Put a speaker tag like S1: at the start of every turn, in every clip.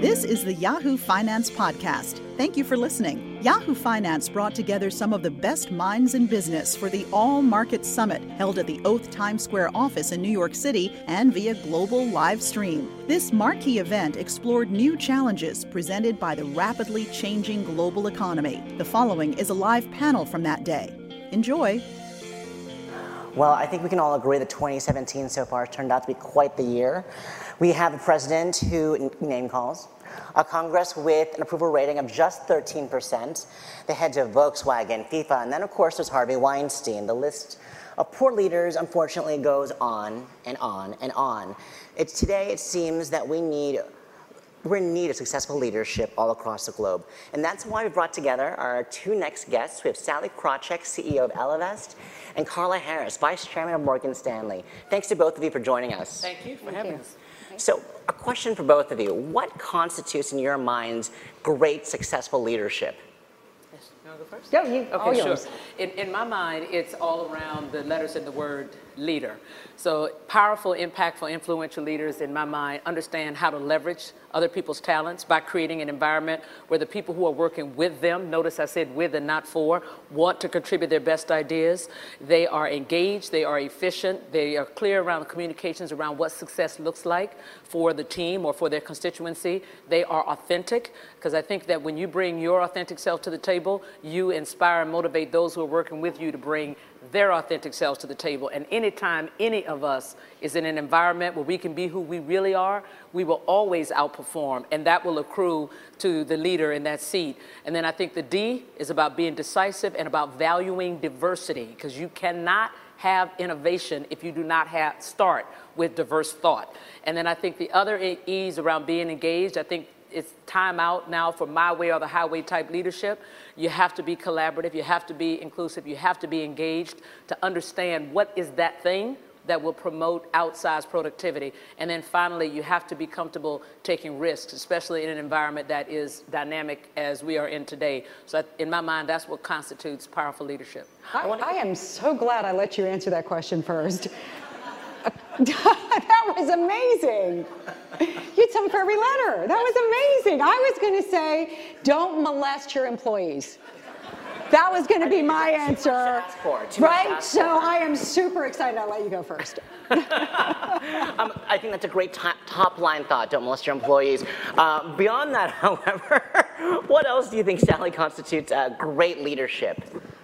S1: This is the Yahoo Finance Podcast. Thank you for listening. Yahoo Finance brought together some of the best minds in business for the All Market Summit held at the Oath Times Square office in New York City and via global live stream. This marquee event explored new challenges presented by the rapidly changing global economy. The following is a live panel from that day. Enjoy.
S2: Well, I think we can all agree that 2017 so far has turned out to be quite the year. We have a president who name calls, a Congress with an approval rating of just 13%, the heads of Volkswagen, FIFA, and then, of course, there's Harvey Weinstein. The list of poor leaders, unfortunately, goes on and on and on. It's, today, it seems that we need we're in need of successful leadership all across the globe. And that's why we brought together our two next guests. We have Sallie Krawcheck, CEO of Ellevest, and Carla Harris, Vice Chairman of Morgan Stanley. Thanks to both of you for joining us.
S3: Thank you for Thank having you. us.
S2: So, a question for both of you. What constitutes, in your minds, great, successful leadership?
S3: Yes. You want to go first?
S4: No, you.
S3: Okay, sure. In, in my mind, it's all around the letters in the word leader. So powerful, impactful, influential leaders, in my mind, understand how to leverage other people's talents by creating an environment where the people who are working with them, notice I said with and not for, want to contribute their best ideas. They are engaged, they are efficient, they are clear around the communications around what success looks like for the team or for their constituency. They are authentic, because I think that when you bring your authentic self to the table, you inspire and motivate those who are working with you to bring their authentic selves to the table. And anytime any of us is in an environment where we can be who we really are, we will always outperform. And that will accrue to the leader in that seat. And then I think the D is about being decisive and about valuing diversity, because you cannot have innovation if you do not have start with diverse thought. And then I think the other E's around being engaged, I think it's time out now for my way or the highway type leadership. You have to be collaborative, you have to be inclusive, you have to be engaged to understand what is that thing that will promote outsized productivity. And then finally, you have to be comfortable taking risks, especially in an environment that is dynamic as we are in today. So, in my mind, that's what constitutes powerful leadership.
S4: I, I, I am so glad I let you answer that question first. that was amazing. You had something for every letter. That was amazing. I was going to say, don't molest your employees. That was going to be my answer. right? So I am super excited. I'll let you go first. um,
S2: I think that's a great top, top line thought. Don't molest your employees. Uh, beyond that, however, what else do you think, Sallie, constitutes uh, great leadership?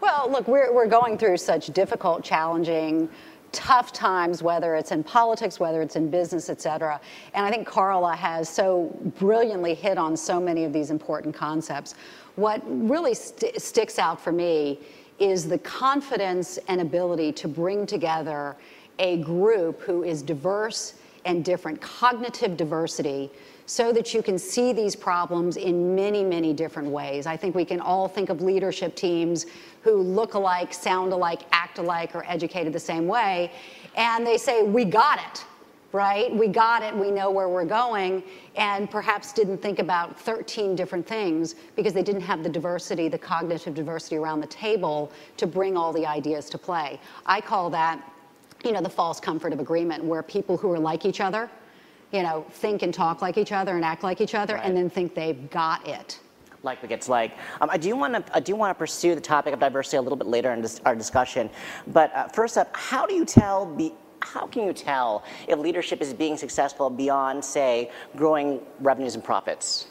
S4: Well, look, we're, we're going through such difficult, challenging tough times, whether it's in politics, whether it's in business, et cetera. And I think Carla has so brilliantly hit on so many of these important concepts. What really st- sticks out for me is the confidence and ability to bring together a group who is diverse and different, cognitive diversity, so that you can see these problems in many, many different ways. I think we can all think of leadership teams who look alike, sound alike, act alike, or educated the same way, and they say, We got it, right? We got it, we know where we're going, and perhaps didn't think about 13 different things because they didn't have the diversity, the cognitive diversity around the table to bring all the ideas to play. I call that, you know, the false comfort of agreement, where people who are like each other, you know, think and talk like each other and act like each other, right. and then think they've got it.
S2: Like what it's like. Um, I do want to I do want to pursue the topic of diversity a little bit later in this, our discussion, but uh, first up, how do you tell be, how can you tell if leadership is being successful beyond, say, growing revenues and profits?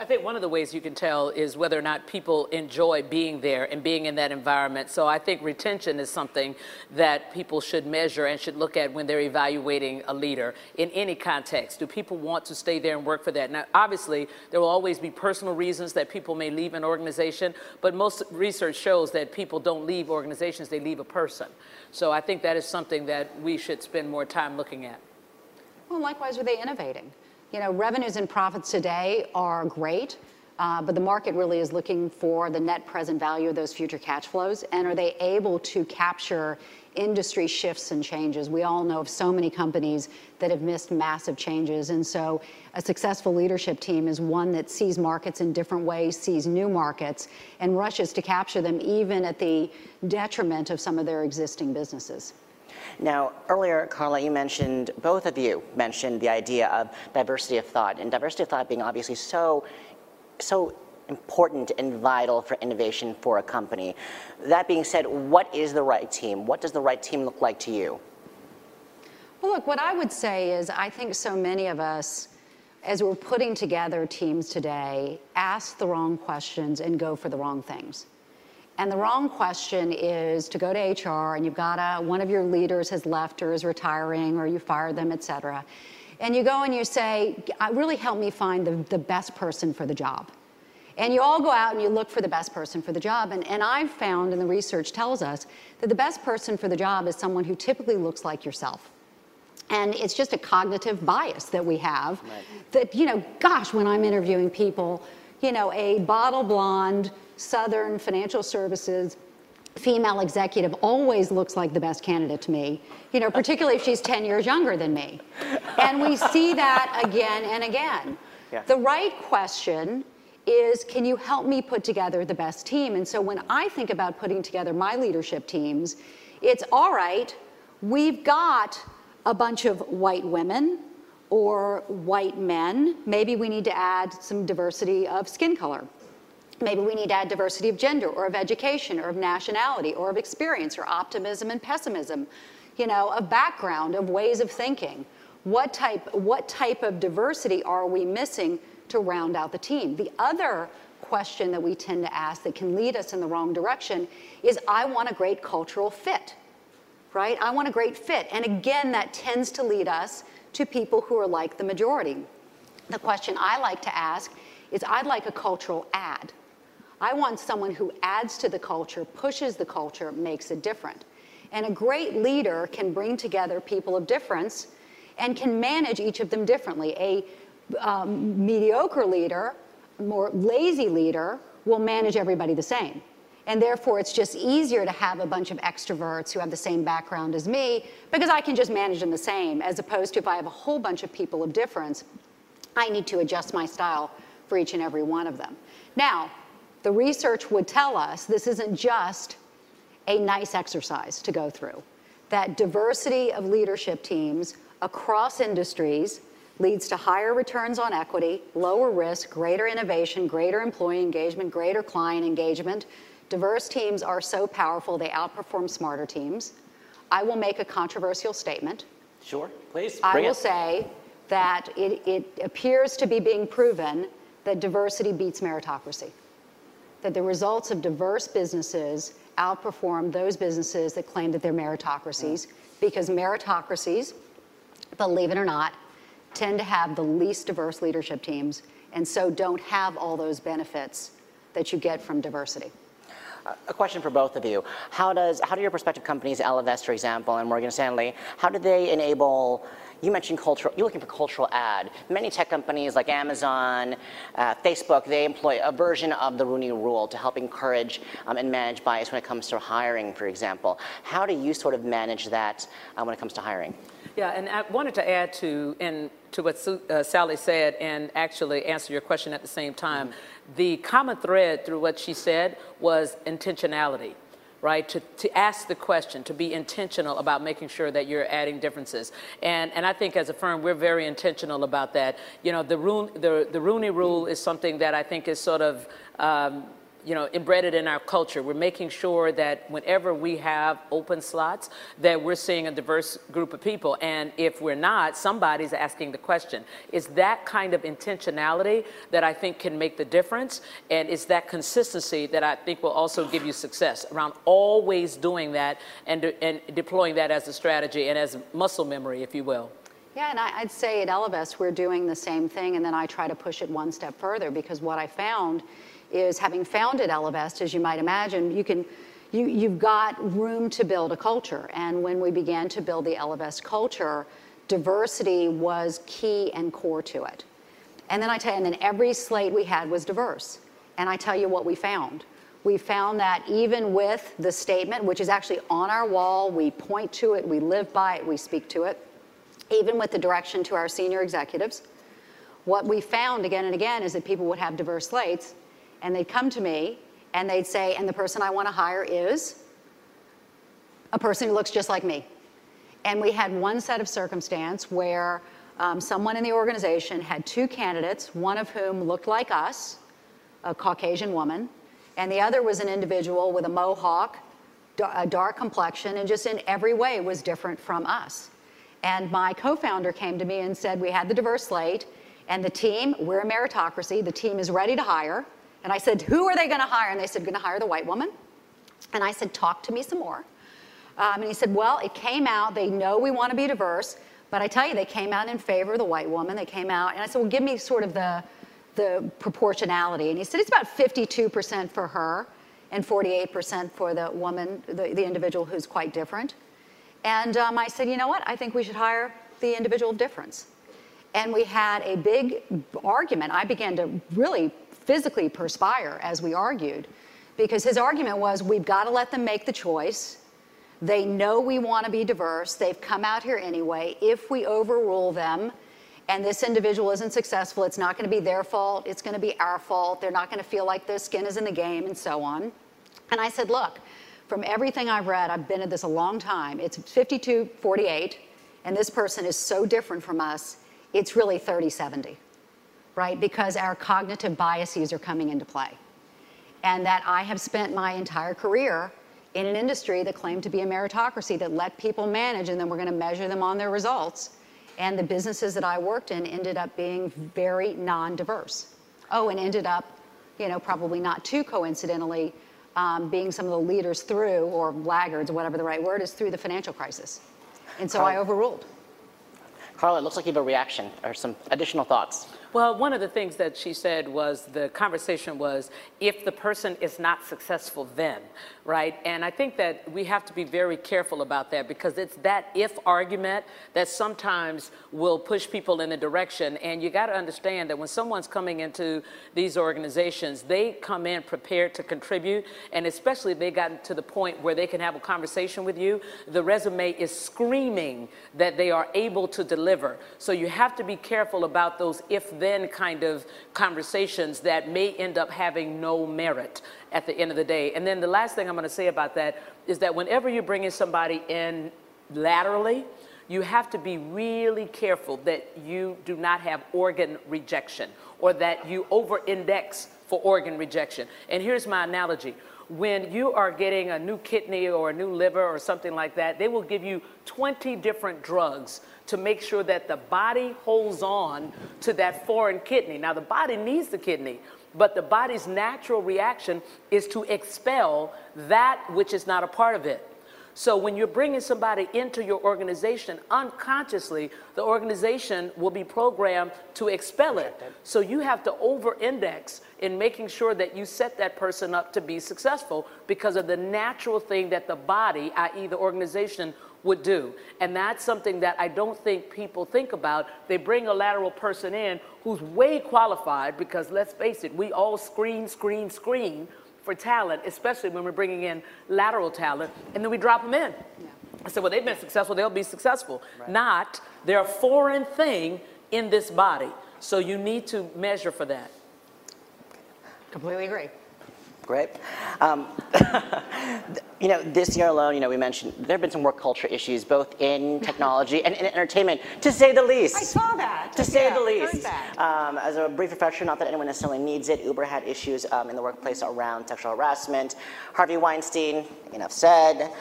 S3: I think one of the ways you can tell is whether or not people enjoy being there and being in that environment. So I think retention is something that people should measure and should look at when they're evaluating a leader in any context. Do people want to stay there and work for that? Now, obviously, there will always be personal reasons that people may leave an organization, but most research shows that people don't leave organizations, they leave a person. So I think that is something that we should spend more time looking at.
S4: Well, likewise, are they innovating? You know, revenues and profits today are great, uh, but the market really is looking for the net present value of those future cash flows. And are they able to capture industry shifts and changes? We all know of so many companies that have missed massive changes. And so a successful leadership team is one that sees markets in different ways, sees new markets, and rushes to capture them even at the detriment of some of their existing businesses.
S2: Now, earlier, Carla, you mentioned, both of you mentioned the idea of diversity of thought, and diversity of thought being obviously so, so important and vital for innovation for a company. That being said, what is the right team? What does the right team look like to you?
S4: Well, look, what I would say is I think so many of us, as we're putting together teams today, ask the wrong questions and go for the wrong things. And the wrong question is to go to HR and you've got a, one of your leaders has left or is retiring or you fired them, et cetera. And you go and you say, really help me find the, the best person for the job. And you all go out and you look for the best person for the job. And, and I've found, and the research tells us, that the best person for the job is someone who typically looks like yourself. And it's just a cognitive bias that we have right. that, you know, gosh, when I'm interviewing people, you know, a bottle blonde, Southern financial services female executive always looks like the best candidate to me, you know, particularly if she's 10 years younger than me. And we see that again and again. Yeah. The right question is can you help me put together the best team? And so when I think about putting together my leadership teams, it's all right, we've got a bunch of white women or white men. Maybe we need to add some diversity of skin color Maybe we need to add diversity of gender or of education or of nationality or of experience or optimism and pessimism, you know, of background, of ways of thinking. What type, what type of diversity are we missing to round out the team? The other question that we tend to ask that can lead us in the wrong direction is I want a great cultural fit, right? I want a great fit. And again, that tends to lead us to people who are like the majority. The question I like to ask is I'd like a cultural add. I want someone who adds to the culture, pushes the culture, makes it different. And a great leader can bring together people of difference and can manage each of them differently. A um, mediocre leader, more lazy leader, will manage everybody the same. And therefore, it's just easier to have a bunch of extroverts who have the same background as me because I can just manage them the same, as opposed to if I have a whole bunch of people of difference, I need to adjust my style for each and every one of them. Now, the research would tell us this isn't just a nice exercise to go through, that diversity of leadership teams across industries leads to higher returns on equity, lower risk, greater innovation, greater employee engagement, greater client engagement. Diverse teams are so powerful, they outperform smarter teams. I will make a controversial statement.
S2: Sure, please.
S4: I will
S2: it.
S4: say that it, it appears to be being proven that diversity beats meritocracy that the results of diverse businesses outperform those businesses that claim that they're meritocracies because meritocracies, believe it or not, tend to have the least diverse leadership teams and so don't have all those benefits that you get from diversity.
S2: A question for both of you. How does how do your prospective companies, Ellevest, for example, and Morgan Stanley, how do they enable you mentioned cultural, you're looking for cultural add. Many tech companies like Amazon, uh, Facebook, they employ a version of the Rooney Rule to help encourage um, and manage bias when it comes to hiring, for example. How do you sort of manage that uh, when it comes to hiring?
S3: Yeah, and I wanted to add to and to what uh, Sallie said, and actually answer your question at the same time. Mm-hmm. The common thread through what she said was intentionality right? To, to ask the question, to be intentional about making sure that you're adding differences. And, and I think as a firm, we're very intentional about that. You know, the, the, the Rooney Rule is something that I think is sort of um, you know, embedded in our culture. We're making sure that whenever we have open slots, that we're seeing a diverse group of people. And if we're not, somebody's asking the question. Is that kind of intentionality that I think can make the difference? And it's that consistency that I think will also give you success around always doing that and, de- and deploying that as a strategy and as muscle memory, if you will.
S4: Yeah, and I, would say at Ellevest, we're doing the same thing, and then I try to push it one step further because what I found is having founded Ellevest, as you might imagine, you can, you, you've got room to build a culture. And when we began to build the Ellevest culture, diversity was key and core to it. And then I tell you, and then every slate we had was diverse. And I tell you what we found. We found that even with the statement, which is actually on our wall, we point to it, we live by it, we speak to it, even with the direction to our senior executives, what we found again and again is that people would have diverse slates and they'd come to me and they'd say, and the person I want to hire is a person who looks just like me. And we had one set of circumstance where um, someone in the organization had two candidates, one of whom looked like us, a Caucasian woman, and the other was an individual with a mohawk, a dark complexion, and just in every way was different from us. And my co founder came to me and said, We had the diverse slate, and the team, we're a meritocracy, the team is ready to hire. And I said, Who are they to hire? And they said, to hire the white woman. And I said, Talk to me some more. Um, and he said, Well, it came out, they know we want to be diverse, but I tell you, they came out in favor of the white woman. They came out, and I said, Well, give me sort of the, the proportionality. And he said, It's about 52% for her and 48% for the woman, the, the individual who's quite different. And um, I said, You know what? I think we should hire the individual of difference. And we had a big argument. I began to really physically perspire as we argued because his argument was we've got to let them make the choice. They know we want to be diverse. They've come out here anyway. If we overrule them and this individual isn't successful, it's not going to be their fault. It's going to be our fault. They're not going to feel like their skin is in the game and so on. And I said, look, from everything I've read, I've been at this a long time. It's 52 48, and this person is so different from us, it's really 30 70, right? Because our cognitive biases are coming into play. And that I have spent my entire career in an industry that claimed to be a meritocracy that let people manage and then we're going to measure them on their results. And the businesses that I worked in ended up being very non diverse. Oh, and ended up, you know, probably not too coincidentally, um, being some of the leaders through, or laggards, whatever the right word is, through the financial crisis. And so Carl, I overruled.
S2: Carla, it looks like you have a reaction or some additional thoughts.
S3: Well, one of the things that she said was the conversation was if the person is not successful, then, right? And I think that we have to be very careful about that because it's that if argument that sometimes will push people in a direction. And you got to understand that when someone's coming into these organizations, they come in prepared to contribute. And especially if they got to the point where they can have a conversation with you, the resume is screaming that they are able to deliver. So you have to be careful about those if then kind of conversations that may end up having no merit at the end of the day. And then the last thing I'm going to say about that is that whenever you're bringing somebody in laterally, you have to be really careful that you do not have organ rejection or that you over index for organ rejection. And here's my analogy when you are getting a new kidney or a new liver or something like that, they will give you 20 different drugs to make sure that the body holds on to that foreign kidney. Now, the body needs the kidney, but the body's natural reaction is to expel that which is not a part of it. So when you're bringing somebody into your organization, unconsciously, the organization will be programmed to expel it. So you have to over-index in making sure that you set that person up to be successful because of the natural thing that the body, i.e. the organization, would do. And that's something that I don't think people think about. They bring a lateral person in who's way qualified because let's face it, we all screen, screen, screen for talent, especially when we're bringing in lateral talent, and then we drop them in. Yeah. I said, well, they've been successful, they'll be successful. Right. Not, they're a foreign thing in this body. So you need to measure for that.
S4: Completely agree.
S2: Great. Um, you know, this year alone, you know, we mentioned there have been some work culture issues, both in technology and in entertainment, to say the least.
S4: I saw that.
S2: To say yeah, the least. Um, as a brief refresher, not that anyone necessarily needs it, Uber had issues um, in the workplace around sexual harassment. Harvey Weinstein, enough said.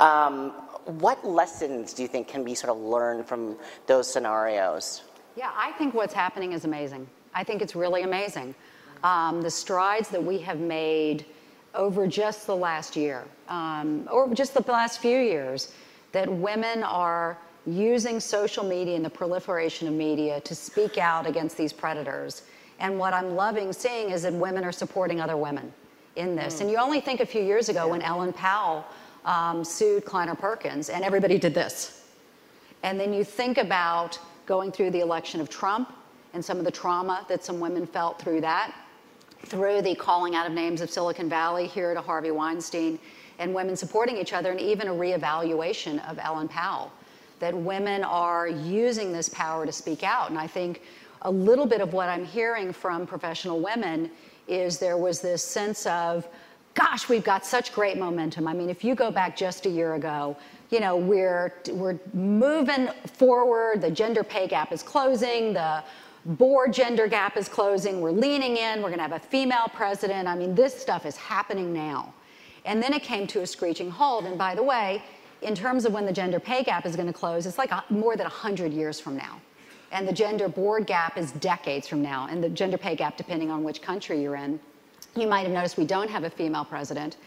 S2: Um, what lessons do you think can be sort of learned from those scenarios?
S4: Yeah, I think what's happening is amazing. I think it's really amazing um, the strides that we have made over just the last year, um, or just the last few years, that women are using social media and the proliferation of media to speak out against these predators. And what I'm loving seeing is that women are supporting other women in this. Mm. And you only think a few years ago when Ellen Pao um, sued Kleiner Perkins, and everybody did this. And then you think about going through the election of Trump and some of the trauma that some women felt through that through the calling out of names of Silicon Valley here to Harvey Weinstein and women supporting each other, and even a reevaluation of Ellen Pao. That women are using this power to speak out. And I think a little bit of what I'm hearing from professional women is there was this sense of, gosh, we've got such great momentum. I mean, if you go back just a year ago, you know, we're, we're moving forward, the gender pay gap is closing, the board gender gap is closing, we're leaning in, we're gonna have a female president. I mean, this stuff is happening now. And then it came to a screeching halt. And by the way, in terms of when the gender pay gap is gonna close, it's like more than 100 years from now. And the gender board gap is decades from now, and the gender pay gap, depending on which country you're in. You might have noticed we don't have a female president.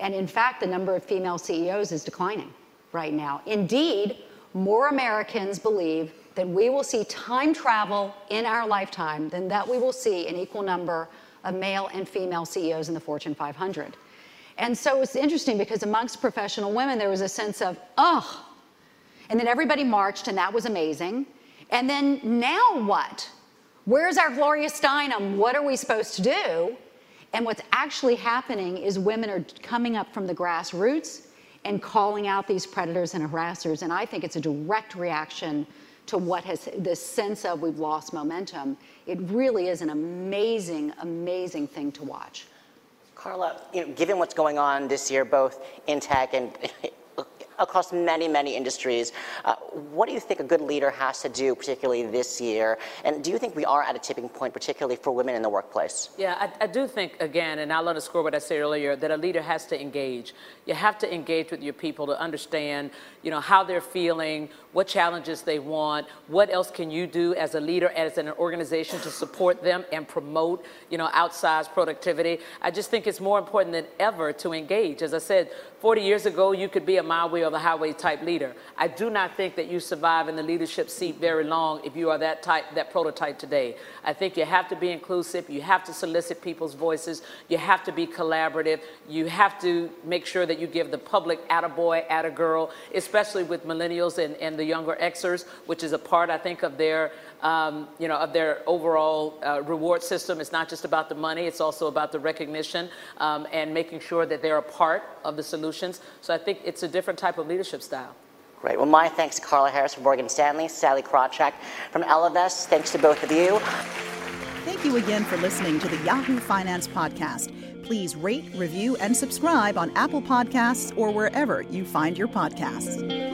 S4: And in fact, the number of female CEOs is declining right now. Indeed, more Americans believe that we will see time travel in our lifetime than that we will see an equal number of male and female CEOs in the Fortune 500. And so it's interesting because amongst professional women, there was a sense of, oh, and then everybody marched, and that was amazing. And then now what? Where's our Gloria Steinem? What are we supposed to do? And what's actually happening is women are coming up from the grassroots and calling out these predators and harassers. And I think it's a direct reaction to what has this sense of we've lost momentum. It really is an amazing, amazing thing to watch.
S2: Carla, you know, given what's going on this year, both in tech and across many, many industries. Uh, what do you think a good leader has to do, particularly this year? And do you think we are at a tipping point, particularly for women in the workplace?
S3: Yeah, I, I do think, again, and I'll underscore what I said earlier, that a leader has to engage. You have to engage with your people to understand, you know, how they're feeling, what challenges they want, what else can you do as a leader, as an organization to support them and promote, you know, outsized productivity. I just think it's more important than ever to engage. As I said, 40 years ago, you could be a my way or the highway type leader. I do not think that you survive in the leadership seat very long if you are that type, that prototype today. I think you have to be inclusive. You have to solicit people's voices. You have to be collaborative. You have to make sure that you give the public attaboy, attagirl, especially with millennials and, and the younger Xers, which is a part, I think, of their um, you know, of their overall uh, reward system. It's not just about the money, it's also about the recognition um, and making sure that they're a part of the solutions. So I think it's a different type of leadership style.
S2: Great. Well, my thanks to Carla Harris from Morgan Stanley, Sallie Krawcheck from Ellevest. Thanks to both of you.
S1: Thank you again for listening to the Yahoo Finance Podcast. Please rate, review, and subscribe on Apple Podcasts or wherever you find your podcasts.